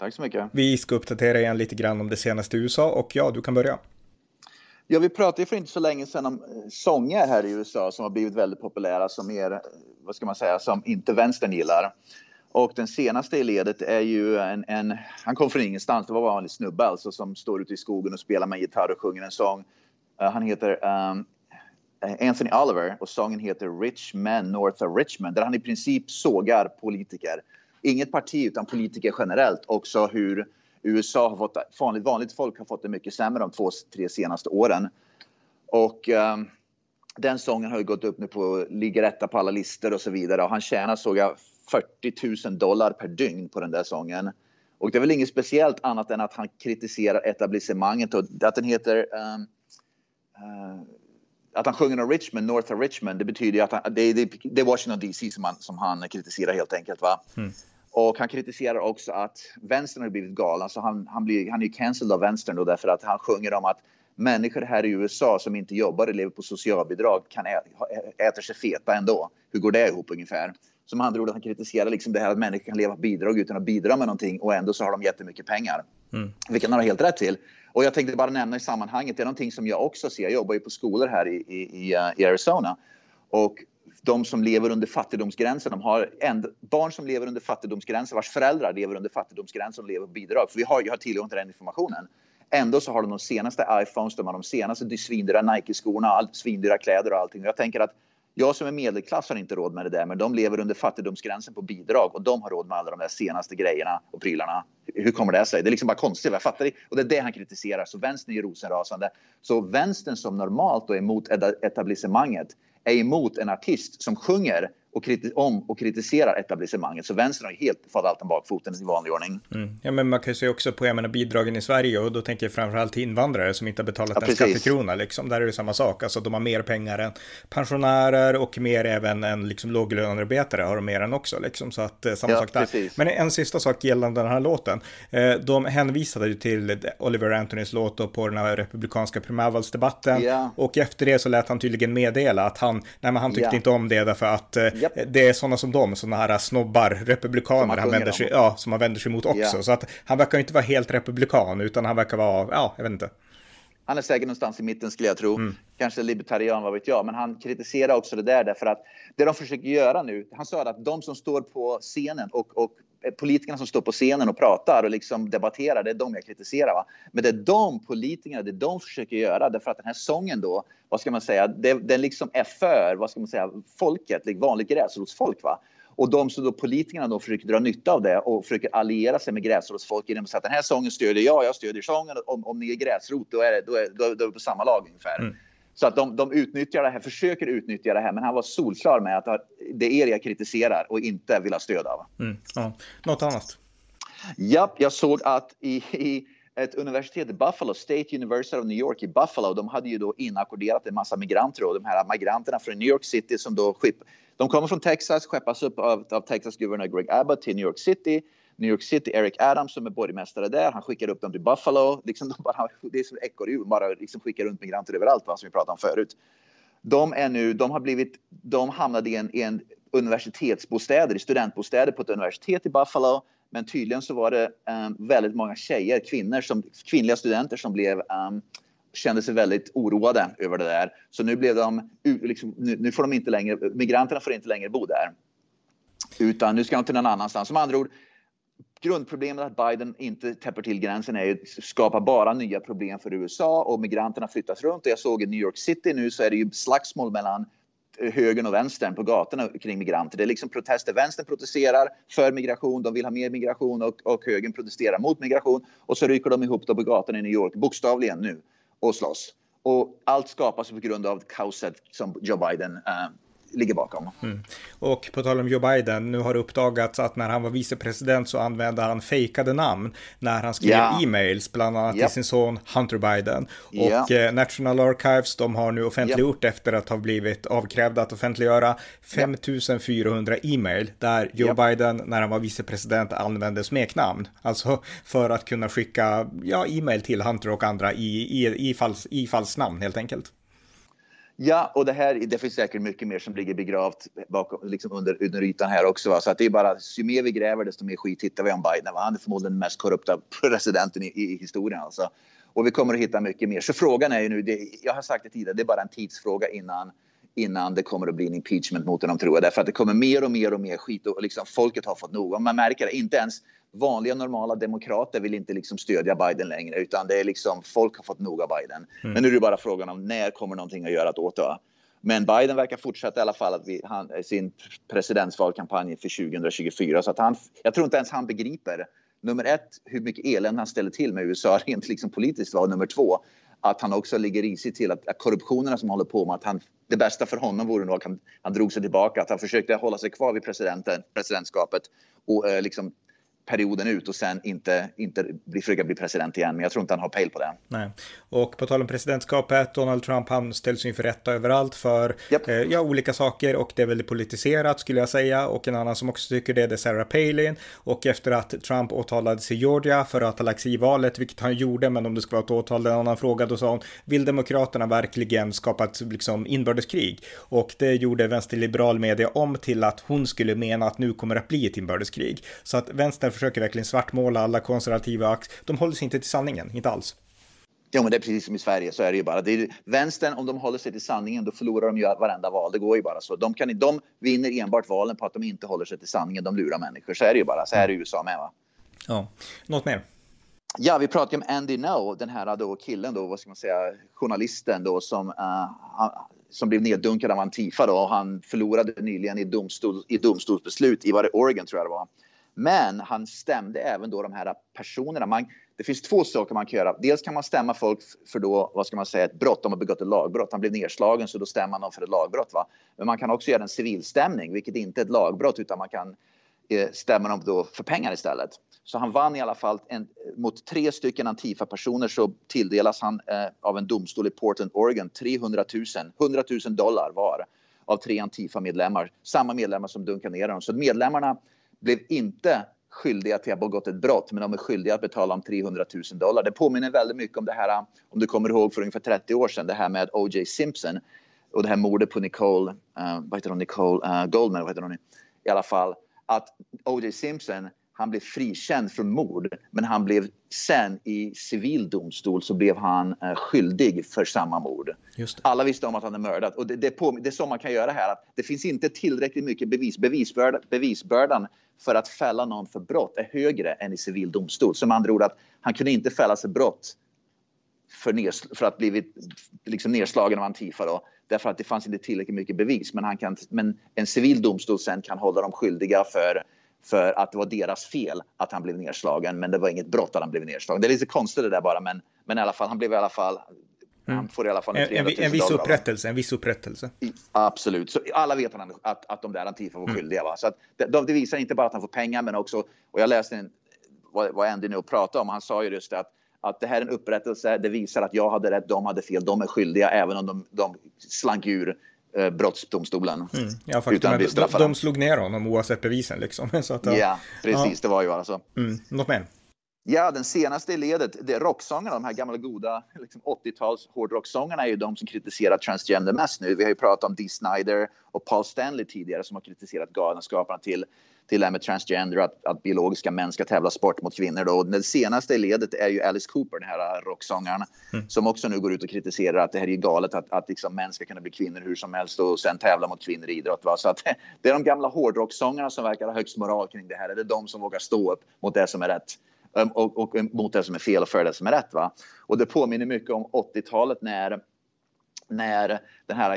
Tack så mycket. Vi ska uppdatera igen lite grann om det senaste i USA och ja, du kan börja. Ja, vi pratade för inte så länge sedan om eh, sånger här i USA som har blivit väldigt populära som mer, vad ska man säga, som inte vänstern gillar. Och den senaste i ledet är ju en, en han kom från ingenstans, det var bara en vanlig snubbe alltså som står ute i skogen och spelar med gitarr och sjunger en sång. Uh, han heter um, Anthony Oliver och sången heter Rich Men North of Richmond där han i princip sågar politiker inget parti utan politiker generellt också hur USA har fått, vanligt, vanligt folk har fått det mycket sämre de två, tre senaste åren. Och um, den sången har ju gått upp nu på, ligger etta på alla listor och så vidare och han tjänar såg jag 40 000 dollar per dygn på den där sången. Och det är väl inget speciellt annat än att han kritiserar etablissemanget och att den heter um, uh, att han sjunger om Richmond, North of Richmond, det betyder ju att han, det, det, det är Washington DC som han, som han kritiserar helt enkelt. Va? Mm. Och han kritiserar också att vänstern har blivit galen, så han, han, blir, han är cancelled av vänstern då därför att han sjunger om att människor här i USA som inte jobbar och lever på socialbidrag kan ä, äta sig feta ändå. Hur går det ihop ungefär? Som andra ord, han kritiserar liksom det här att människor kan leva på bidrag utan att bidra med någonting och ändå så har de jättemycket pengar. Mm. Vilket han har helt rätt till. Och jag tänkte bara nämna i sammanhanget, det är någonting som jag också ser. Jag jobbar ju på skolor här i, i, eh, i Arizona. Och de som lever under fattigdomsgränsen, de har en, barn som lever under fattigdomsgränsen, vars föräldrar lever under fattigdomsgränsen och lever på bidrag. För vi har, jag har tillgång till den informationen. Ändå så har de de senaste iPhones, de har de senaste svindyra Nike-skorna, svindyra kläder och allting. Och jag tänker att jag som är medelklass har inte råd med det där, men de lever under fattigdomsgränsen på bidrag och de har råd med alla de där senaste grejerna och prylarna. Hur kommer det sig? Det är liksom bara konstigt. Jag fattar det. Och det är det han kritiserar. Så vänstern är ju rosenrasande. Så vänstern som normalt är emot etablissemanget är emot en artist som sjunger och om och kritiserar etablissemanget. Så vänstern har helt fått allt om bakfoten i vanlig ordning. Mm. Ja, men man kan ju se också på jag menar, bidragen i Sverige och då tänker jag framförallt invandrare som inte har betalat ja, en skattekrona. Liksom. Där är det samma sak, alltså de har mer pengar än pensionärer och mer även än liksom, låglönearbetare har de mer än också. Liksom. Så att eh, samma ja, sak där. Precis. Men en sista sak gällande den här låten. Eh, de hänvisade ju till Oliver Anthonys låt på den här republikanska primärvalsdebatten. Ja. Och efter det så lät han tydligen meddela att han, nej men han tyckte inte om det därför att eh, Yep. Det är sådana som de, sådana här snobbar, republikaner, han vänder sig, ja, som han vänder sig mot också. Yeah. Så att han verkar inte vara helt republikan, utan han verkar vara, ja, jag vet inte. Han är säkert någonstans i mitten skulle jag tro. Mm. Kanske libertarian, vad vet jag. Men han kritiserar också det där därför att det de försöker göra nu. Han sa att de som står på scenen och, och Eh, politikerna som står på scenen och pratar och liksom debatterar, det är de jag kritiserar. Va? Men det är de politikerna, det är de försöker göra därför att den här sången då, vad ska man säga, det, den liksom är för, vad ska man säga, folket, vanligt gräsrotsfolk. Va? Och de som då politikerna då försöker dra nytta av det och försöker alliera sig med gräsrotsfolk genom att säga att den här sången stödjer jag, jag stödjer sången. Om, om ni är gräsrot, då är, det, då, är, då, då är vi på samma lag ungefär. Mm. Så att de, de utnyttjar det här, försöker utnyttja det här, men han var solklar med att det är er jag kritiserar och inte vill ha stöd av. Mm, ja. Något annat? Ja, jag såg att i, i ett universitet i Buffalo, State University of New York i Buffalo, de hade ju då inackorderat en massa migranter och de här migranterna från New York City som då skipp, de kommer från Texas, skeppas upp av, av Texas guvernör Greg Abbott till New York City New York City, Eric Adams som är borgmästare där, han skickar upp dem till Buffalo. Liksom de bara, det är som ekorrhjul, bara liksom skickar runt migranter överallt, va, som vi pratade om förut. De, är nu, de har blivit, de hamnade i en, i en universitetsbostäder, i studentbostäder på ett universitet i Buffalo. Men tydligen så var det um, väldigt många tjejer, kvinnor, som, kvinnliga studenter som blev um, kände sig väldigt oroade över det där. Så nu blev de, liksom, nu, nu, får de inte längre, migranterna får inte längre bo där. Utan nu ska de till någon annanstans. Med andra ord, grundproblemet att Biden inte täpper till gränsen är ju skapar bara nya problem för USA och migranterna flyttas runt. Och jag såg i New York City nu så är det ju slagsmål mellan eh, högern och vänstern på gatorna kring migranter. Det är liksom protester. Vänstern protesterar för migration, de vill ha mer migration och, och högern protesterar mot migration. Och så rycker de ihop då på gatorna i New York, bokstavligen nu, och slåss. Och allt skapas på grund av kaoset som Joe Biden uh, ligger bakom. Mm. Och på tal om Joe Biden, nu har det uppdagats att när han var vicepresident så använde han fejkade namn när han skrev yeah. e-mails, bland annat yep. till sin son Hunter Biden. Yeah. Och eh, National Archives, de har nu offentliggjort yep. efter att ha blivit avkrävda att offentliggöra 5400 e-mail där Joe Biden när han var vicepresident använde smeknamn. Alltså för att kunna skicka ja, e-mail till Hunter och andra i, i, i, falls, i falsnamn helt enkelt. Ja, och det här, det finns säkert mycket mer som ligger begravt bakom, liksom under, under ytan här också. Va? Så att det är bara, ju mer vi gräver desto mer skit hittar vi om Biden. Va? Han är förmodligen den mest korrupta presidenten i, i, historien. Alltså. Och vi kommer att hitta mycket mer. Så frågan är ju nu, det, jag har sagt det tidigare, det är bara en tidsfråga innan, innan det kommer att bli en impeachment mot honom tror jag. Därför att det kommer mer och mer och mer skit och liksom, folket har fått nog. Och man märker det, inte ens vanliga normala demokrater vill inte liksom stödja Biden längre utan det är liksom folk har fått nog av Biden. Mm. Men nu är det bara frågan om när kommer någonting att göra åt det. Men Biden verkar fortsätta i alla fall att vi, han, sin presidentsvalkampanj för 2024 så att han, jag tror inte ens han begriper nummer ett hur mycket elände han ställer till med USA rent liksom politiskt var nummer två att han också ligger risigt till att, att korruptionerna som håller på med att han det bästa för honom vore nog att han, han drog sig tillbaka, att han försökte hålla sig kvar vid presidenten, presidentskapet och eh, liksom perioden ut och sen inte, inte bli, försöka bli president igen. Men jag tror inte han har pejl på det. Nej. Och på tal om presidentskapet, Donald Trump han ställs inför rätta överallt för yep. eh, ja, olika saker och det är väldigt politiserat skulle jag säga. Och en annan som också tycker det, det är Sarah Palin. Och efter att Trump åtalades i Georgia för att ha lagt sig i valet, vilket han gjorde, men om det ska vara ett åtal, en annan fråga, då sa hon, vill Demokraterna verkligen skapa ett liksom, inbördeskrig? Och det gjorde vänsterliberal media om till att hon skulle mena att nu kommer det att bli ett inbördeskrig. Så att vänstern försöker verkligen svartmåla alla konservativa. De håller sig inte till sanningen, inte alls. Ja, men det är precis som i Sverige, så är det ju bara. Det är, vänstern, om de håller sig till sanningen, då förlorar de ju varenda val. Det går ju bara så. De, kan, de vinner enbart valen på att de inte håller sig till sanningen. De lurar människor. Så är det ju bara. Så är det i USA med, va? Ja, något mer? Ja, vi pratade om Andy No, den här då killen då, vad ska man säga, journalisten då som, uh, som blev neddunkad av Antifa då. Han förlorade nyligen i, domstol, i domstolsbeslut i var det Oregon tror jag det var. Men han stämde även då de här personerna. Man, det finns två saker man kan göra. Dels kan man stämma folk för då, vad ska man säga, ett brott. De har begått ett lagbrott. Han blev nedslagen så då stämmer man dem för ett lagbrott. Va? Men man kan också göra en civilstämning, vilket inte är ett lagbrott utan man kan eh, stämma dem då för pengar istället. Så han vann i alla fall en, mot tre stycken Antifa-personer så tilldelas han eh, av en domstol i Portland, Oregon 300 000, 100 000 dollar var av tre Antifa-medlemmar. Samma medlemmar som dunkade ner dem. Så medlemmarna blev inte skyldiga till att ha begått ett brott, men de är skyldiga att betala om 300 000 dollar. Det påminner väldigt mycket om det här, om du kommer ihåg för ungefär 30 år sedan, det här med O.J. Simpson och det här mordet på Nicole, uh, vad heter hon, Nicole uh, Goldman, vad heter hon? I alla fall, att O.J. Simpson han blev frikänd för mord, men han blev sen i civil domstol så blev han eh, skyldig för samma mord. Alla visste om att han är mördad och det, det, på, det är så man kan göra här. Att det finns inte tillräckligt mycket bevis. Bevisbördan, bevisbördan för att fälla någon för brott är högre än i civil domstol. Som andra ord att han kunde inte fällas för brott för, ner, för att blivit liksom nedslagen av Antifa då, därför att det fanns inte tillräckligt mycket bevis. Men, han kan, men en civil domstol sen kan hålla dem skyldiga för för att det var deras fel att han blev nedslagen. Men det var inget brott att han blev nedslagen. Det är lite konstigt det där bara, men, men i alla fall, han blev i alla fall Mm. Han får i alla fall en, en, en viss upprättelse. En viss upprättelse. absolut. Så alla vet att, att, att de där Antifa var mm. skyldiga. Va? Så att det, det, visar inte bara att han får pengar, men också... Och jag läste en, vad, vad Andy nu pratade om. Han sa ju just det att, att det här är en upprättelse. Det visar att jag hade rätt, de hade fel. De är skyldiga, även om de, de slank ur eh, brottsdomstolen. Mm. Ja, faktum, de, de, de slog ner honom oavsett bevisen. Liksom. Så att, ja, precis. Ja. Det var ju bara så. Mm. Något mer? Ja, den senaste i ledet, det är rocksångarna, de här gamla goda liksom 80-tals hårdrocksångarna är ju de som kritiserar transgender mest nu. Vi har ju pratat om Dee Snider och Paul Stanley tidigare som har kritiserat galenskaparna till, till det här med transgender, att, att biologiska män ska tävla sport mot kvinnor. Då. Den senaste i ledet är ju Alice Cooper, den här rocksångaren, mm. som också nu går ut och kritiserar att det här är galet att, att liksom män ska kunna bli kvinnor hur som helst och sen tävla mot kvinnor i idrott. Va? Så att, det är de gamla hårdrocksångarna som verkar ha högst moral kring det här. Det är de som vågar stå upp mot det som är rätt. Ehm, och, och, mot det som är fel och för det som är rätt. Va? Och det påminner mycket om 80-talet när, när den här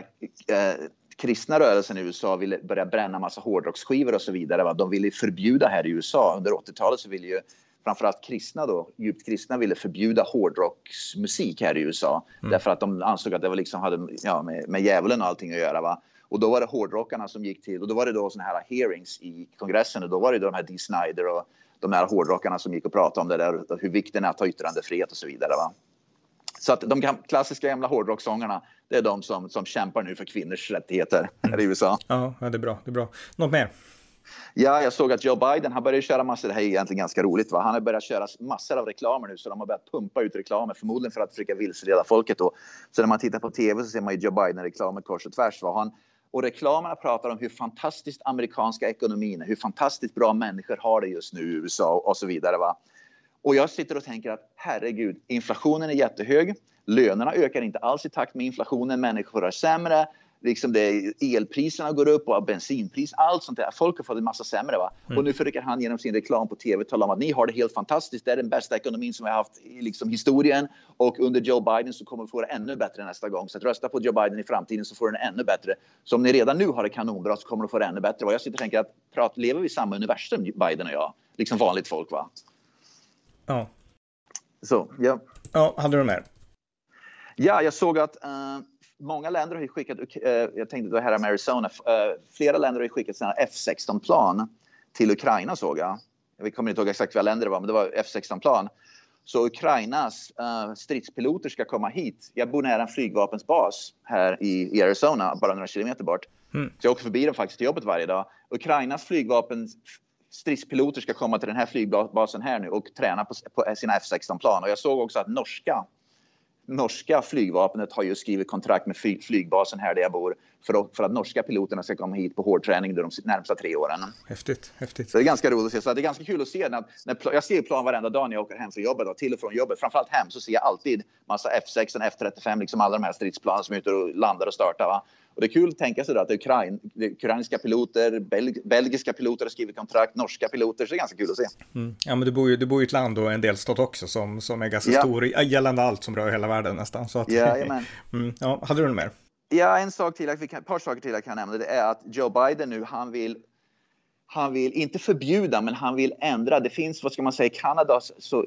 eh, kristna rörelsen i USA ville börja bränna massa hårdrocksskivor och så vidare. Va? De ville förbjuda här i USA. Under 80-talet så ville ju framförallt kristna då, djupt kristna ville förbjuda hårdrocksmusik här i USA. Mm. Därför att de ansåg att det var liksom hade ja, med, med djävulen och allting att göra. Va? Och då var det hårdrockarna som gick till och då var det då såna här hearings i kongressen och då var det då de här Dee Snider och de här hårdrockarna som gick och pratade om det där, hur vikten är att ha yttrandefrihet och så vidare. Va? Så att de klassiska gamla hårdrocksångarna, det är de som, som kämpar nu för kvinnors rättigheter här i USA. Ja, det är bra. Det är bra. Något mer? Ja, jag såg att Joe Biden, han började köra massor, det här är egentligen ganska roligt, va? han har börjat köra massor av reklamer nu, så de har börjat pumpa ut reklamer, förmodligen för att försöka vilseleda folket. Då. Så när man tittar på tv så ser man ju Joe Biden-reklamer kors och tvärs. Va? Han, och reklamerna pratar om hur fantastiskt amerikanska ekonomin är, hur fantastiskt bra människor har det just nu i USA och så vidare. Va? Och jag sitter och tänker att herregud, inflationen är jättehög. Lönerna ökar inte alls i takt med inflationen. Människor har sämre liksom det, elpriserna går upp och bensinpris, allt sånt där. Folk har fått en massa sämre. Va? Mm. Och nu försöker han genom sin reklam på tv tala om att ni har det helt fantastiskt. Det är den bästa ekonomin som vi har haft i liksom, historien. Och under Joe Biden så kommer vi få det ännu bättre nästa gång. Så att rösta på Joe Biden i framtiden så får den ännu bättre. Så om ni redan nu har det kanonbra så kommer du få det ännu bättre. Och jag sitter och tänker att prat, lever vi i samma universum, Biden och jag? Liksom vanligt folk va? Ja. Så, ja. Ja, hade du mer? Ja, jag såg att uh, många länder har skickat, uh, jag tänkte då här om Arizona, uh, flera länder har skickat sina F16-plan till Ukraina såg jag. Jag kommer inte ihåg exakt vilka länder det var, men det var F16-plan. Så Ukrainas uh, stridspiloter ska komma hit. Jag bor nära en flygvapensbas här i, i Arizona, bara några kilometer bort. Mm. Så jag åker förbi dem faktiskt till jobbet varje dag. Ukrainas flygvapens stridspiloter ska komma till den här flygbasen här nu och träna på, på sina F16-plan. Och jag såg också att norska norska flygvapnet har ju skrivit kontrakt med flygbasen här där jag bor för att, för att norska piloterna ska komma hit på hårdträning de närmsta tre åren. Häftigt, häftigt. Så det är ganska roligt att se. Så det är ganska kul att se när, när jag ser plan varenda dag när jag åker hem från jobbet, då, till och från jobbet. Framförallt hem så ser jag alltid massa F16, F35, liksom alla de här stridsplanen som är ute och landar och startar. Va? Och det är kul att tänka sig att Ukrain, ukrainska piloter, belg, belgiska piloter har skrivit kontrakt, norska piloter, så det är ganska kul att se. Mm. Ja, men du bor ju du bor i ett land och en delstat också som, som är ganska ja. stor gällande allt som rör hela världen nästan. Så att, ja, mm. ja, hade du något mer? Ja, en sak till, ett par saker till jag kan nämna, det är att Joe Biden nu, han vill han vill inte förbjuda, men han vill ändra. Det finns, vad ska man säga, Kanada, så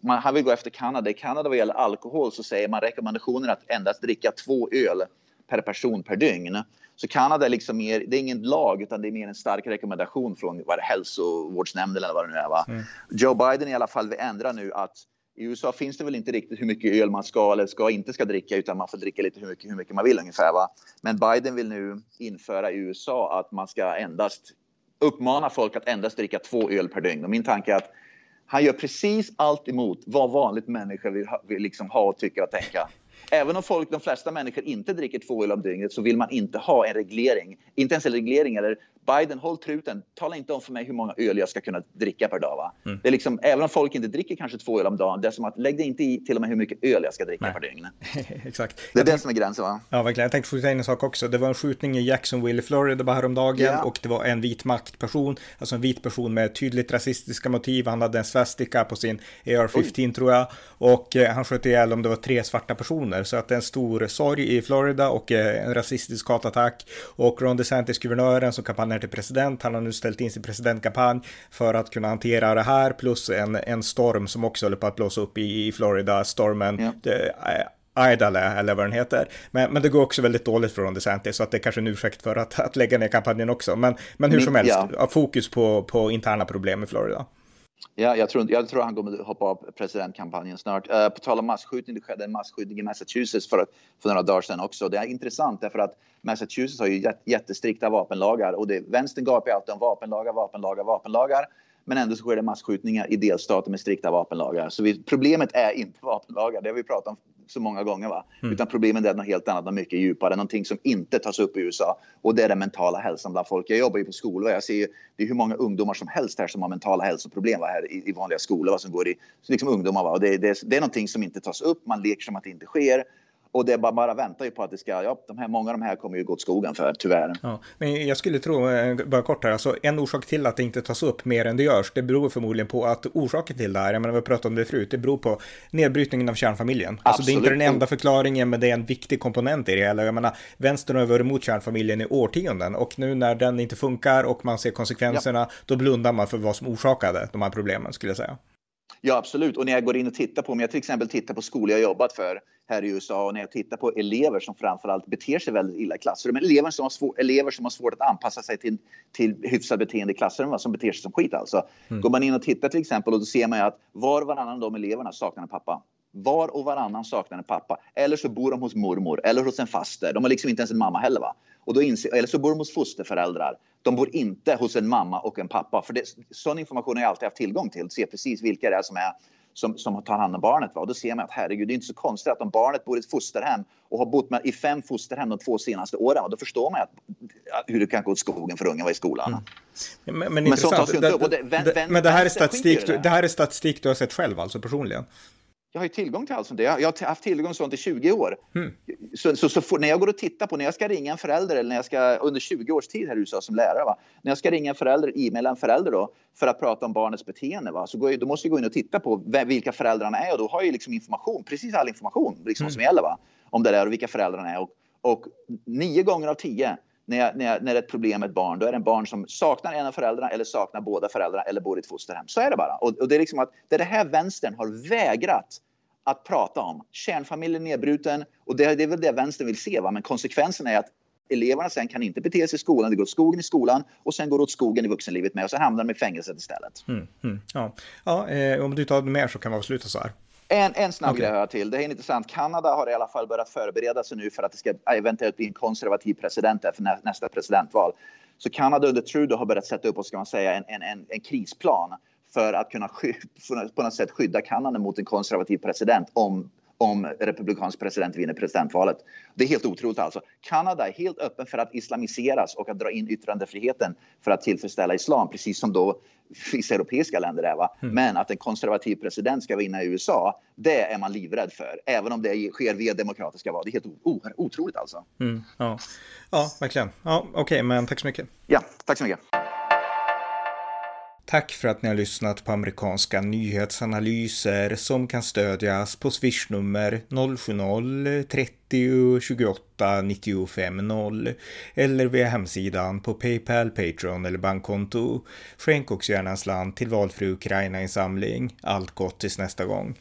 man, han vill gå efter Kanada. I Kanada vad gäller alkohol så säger man rekommendationen att endast dricka två öl per person per dygn. Så Kanada är liksom mer, det är ingen lag utan det är mer en stark rekommendation från vad det, hälsovårdsnämnden eller vad det nu är. Va? Mm. Joe Biden i alla fall vill ändra nu att i USA finns det väl inte riktigt hur mycket öl man ska eller ska inte ska dricka utan man får dricka lite hur mycket, hur mycket man vill ungefär. Va? Men Biden vill nu införa i USA att man ska endast uppmana folk att endast dricka två öl per dygn. Och min tanke är att han gör precis allt emot vad vanligt människor vill, vill liksom ha och tycka och tänka. Även om folk, de flesta människor inte dricker två öl om dygnet så vill man inte ha en reglering. Inte ens en reglering eller Biden, håll truten. Tala inte om för mig hur många öl jag ska kunna dricka per dag. Mm. Det är liksom, även om folk inte dricker kanske två öl om dagen, det är som att lägg dig inte i till och med hur mycket öl jag ska dricka Nej. per dygn. Exakt. Det är det som är gränsen va? Ja, verkligen. Jag tänkte skjuta in en sak också. Det var en skjutning i Jacksonville i Florida bara häromdagen yeah. och det var en vit maktperson, alltså en vit person med tydligt rasistiska motiv. Han hade en svastika på sin AR-15 Oj. tror jag och eh, han sköt ihjäl om det var tre svarta personer så att det är en stor sorg i Florida och eh, en rasistisk hatattack och Ron DeSantis, guvernören som kampanjar till president, han har nu ställt in sin presidentkampanj för att kunna hantera det här plus en, en storm som också håller på att blåsa upp i, i Florida, stormen. Ja. Det, Idale eller vad den heter. Men, men det går också väldigt dåligt för Ron DeSantis så att det är kanske en ursäkt för att, att lägga ner kampanjen också. Men, men hur som helst, ja. fokus på, på interna problem i Florida. Ja, jag tror, jag tror han kommer hoppa av presidentkampanjen snart. Uh, på tal om massskjutning, det skedde en masskjutning i Massachusetts för, för några dagar sedan också. Det är intressant därför att Massachusetts har ju jättestrikta vapenlagar och det, vänstern gapar alltid om vapenlagar, vapenlagar, vapenlagar. Men ändå så sker det masskjutningar i delstater med strikta vapenlagar. Så vi, problemet är inte vapenlagar, det har vi pratat om så många gånger. Va? Mm. Utan problemet är något helt annat, något mycket djupare, någonting som inte tas upp i USA. Och det är den mentala hälsan bland folk. Jag jobbar ju på skolor jag ser ju, det är hur många ungdomar som helst här som har mentala hälsoproblem va? här i, i vanliga skolor. Va? Som går i, liksom ungdomar. Va? Och det, det, det är någonting som inte tas upp, man leker som att det inte sker. Och det bara, bara väntar ju på att det ska, ja, de här, många av de här kommer ju gå åt skogen för, tyvärr. Ja, men jag skulle tro, eh, bara kort här, alltså en orsak till att det inte tas upp mer än det görs, det beror förmodligen på att orsaken till det här, jag menar vi har pratat om det förut, det beror på nedbrytningen av kärnfamiljen. Alltså det är inte den enda förklaringen, men det är en viktig komponent i det hela. Jag menar, vänstern har varit emot kärnfamiljen i årtionden och nu när den inte funkar och man ser konsekvenserna, ja. då blundar man för vad som orsakade de här problemen skulle jag säga. Ja, absolut. Och när jag går in och tittar på, om jag till exempel tittar på skolor jag jobbat för här i USA och när jag tittar på elever som framförallt beter sig väldigt illa i klassrummet. Elever som har, svår, elever som har svårt att anpassa sig till, till hyfsat beteende i klassrummet som beter sig som skit alltså. Mm. Går man in och tittar till exempel och då ser man ju att var och varannan av de eleverna saknar en pappa. Var och varannan saknar en pappa. Eller så bor de hos mormor eller hos en faster. De har liksom inte ens en mamma heller. Va? Och då inser, eller så bor de hos fosterföräldrar. De bor inte hos en mamma och en pappa. För det, sån information har jag alltid haft tillgång till. Se precis vilka det är som, är, som, som tar hand om barnet. Va? Och då ser man att herregud, det är inte så konstigt att om barnet bor i ett fosterhem och har bott med, i fem fosterhem de två senaste åren. Och då förstår man att, hur det kan gå åt skogen för ungen var i skolan. Mm. Men, men, men intressant. Det, det, det, men det här, är statistik, det här är statistik du har sett själv, alltså personligen? Jag har ju tillgång till allt sånt. Jag har haft tillgång till sånt i 20 år. Mm. Så, så, så för, när jag går och tittar på, när jag ska ringa en förälder eller när jag ska under 20 års tid här i USA som lärare, va? när jag ska ringa en förälder, e-maila en förälder då för att prata om barnets beteende, va? så jag, då måste jag gå in och titta på vilka föräldrarna är och då har jag liksom information, precis all information liksom, mm. som gäller va? om det där och vilka föräldrarna är. Och, och nio gånger av tio när, jag, när, jag, när det är ett problem med ett barn, då är det en barn som saknar en av föräldrarna eller saknar båda föräldrarna eller bor i ett fosterhem. Så är det bara. Och, och det är liksom att det är det här vänstern har vägrat att prata om. Kärnfamiljen nedbruten och det, det är väl det vänstern vill se. Va? Men konsekvensen är att eleverna sen kan inte bete sig i skolan. Det går åt skogen i skolan och sen går det åt skogen i vuxenlivet med och så hamnar de i fängelset istället. Mm, mm, ja, ja eh, om du tar mer så kan vi avsluta så här. En, en snabb okay. grej har jag till. Det är intressant. Kanada har i alla fall börjat förbereda sig nu för att det ska eventuellt bli en konservativ president för nästa presidentval. Så Kanada under Trudeau har börjat sätta upp, ska man säga, en, en, en, en krisplan för att kunna på något sätt skydda Kanada mot en konservativ president om om republikansk president vinner presidentvalet. Det är helt otroligt alltså. Kanada är helt öppen för att islamiseras och att dra in yttrandefriheten för att tillfredsställa islam, precis som då vissa europeiska länder är. Va? Mm. Men att en konservativ president ska vinna i USA, det är man livrädd för. Även om det sker via demokratiska val. Det är helt otroligt alltså. Mm, ja. ja, verkligen. Ja, Okej, okay, men tack så mycket. Ja, tack så mycket. Tack för att ni har lyssnat på amerikanska nyhetsanalyser som kan stödjas på swishnummer 070-30 28 95 0 eller via hemsidan på Paypal, Patreon eller bankkonto. Skänk också gärna en slant till valfri Ukraina-insamling. Allt gott tills nästa gång.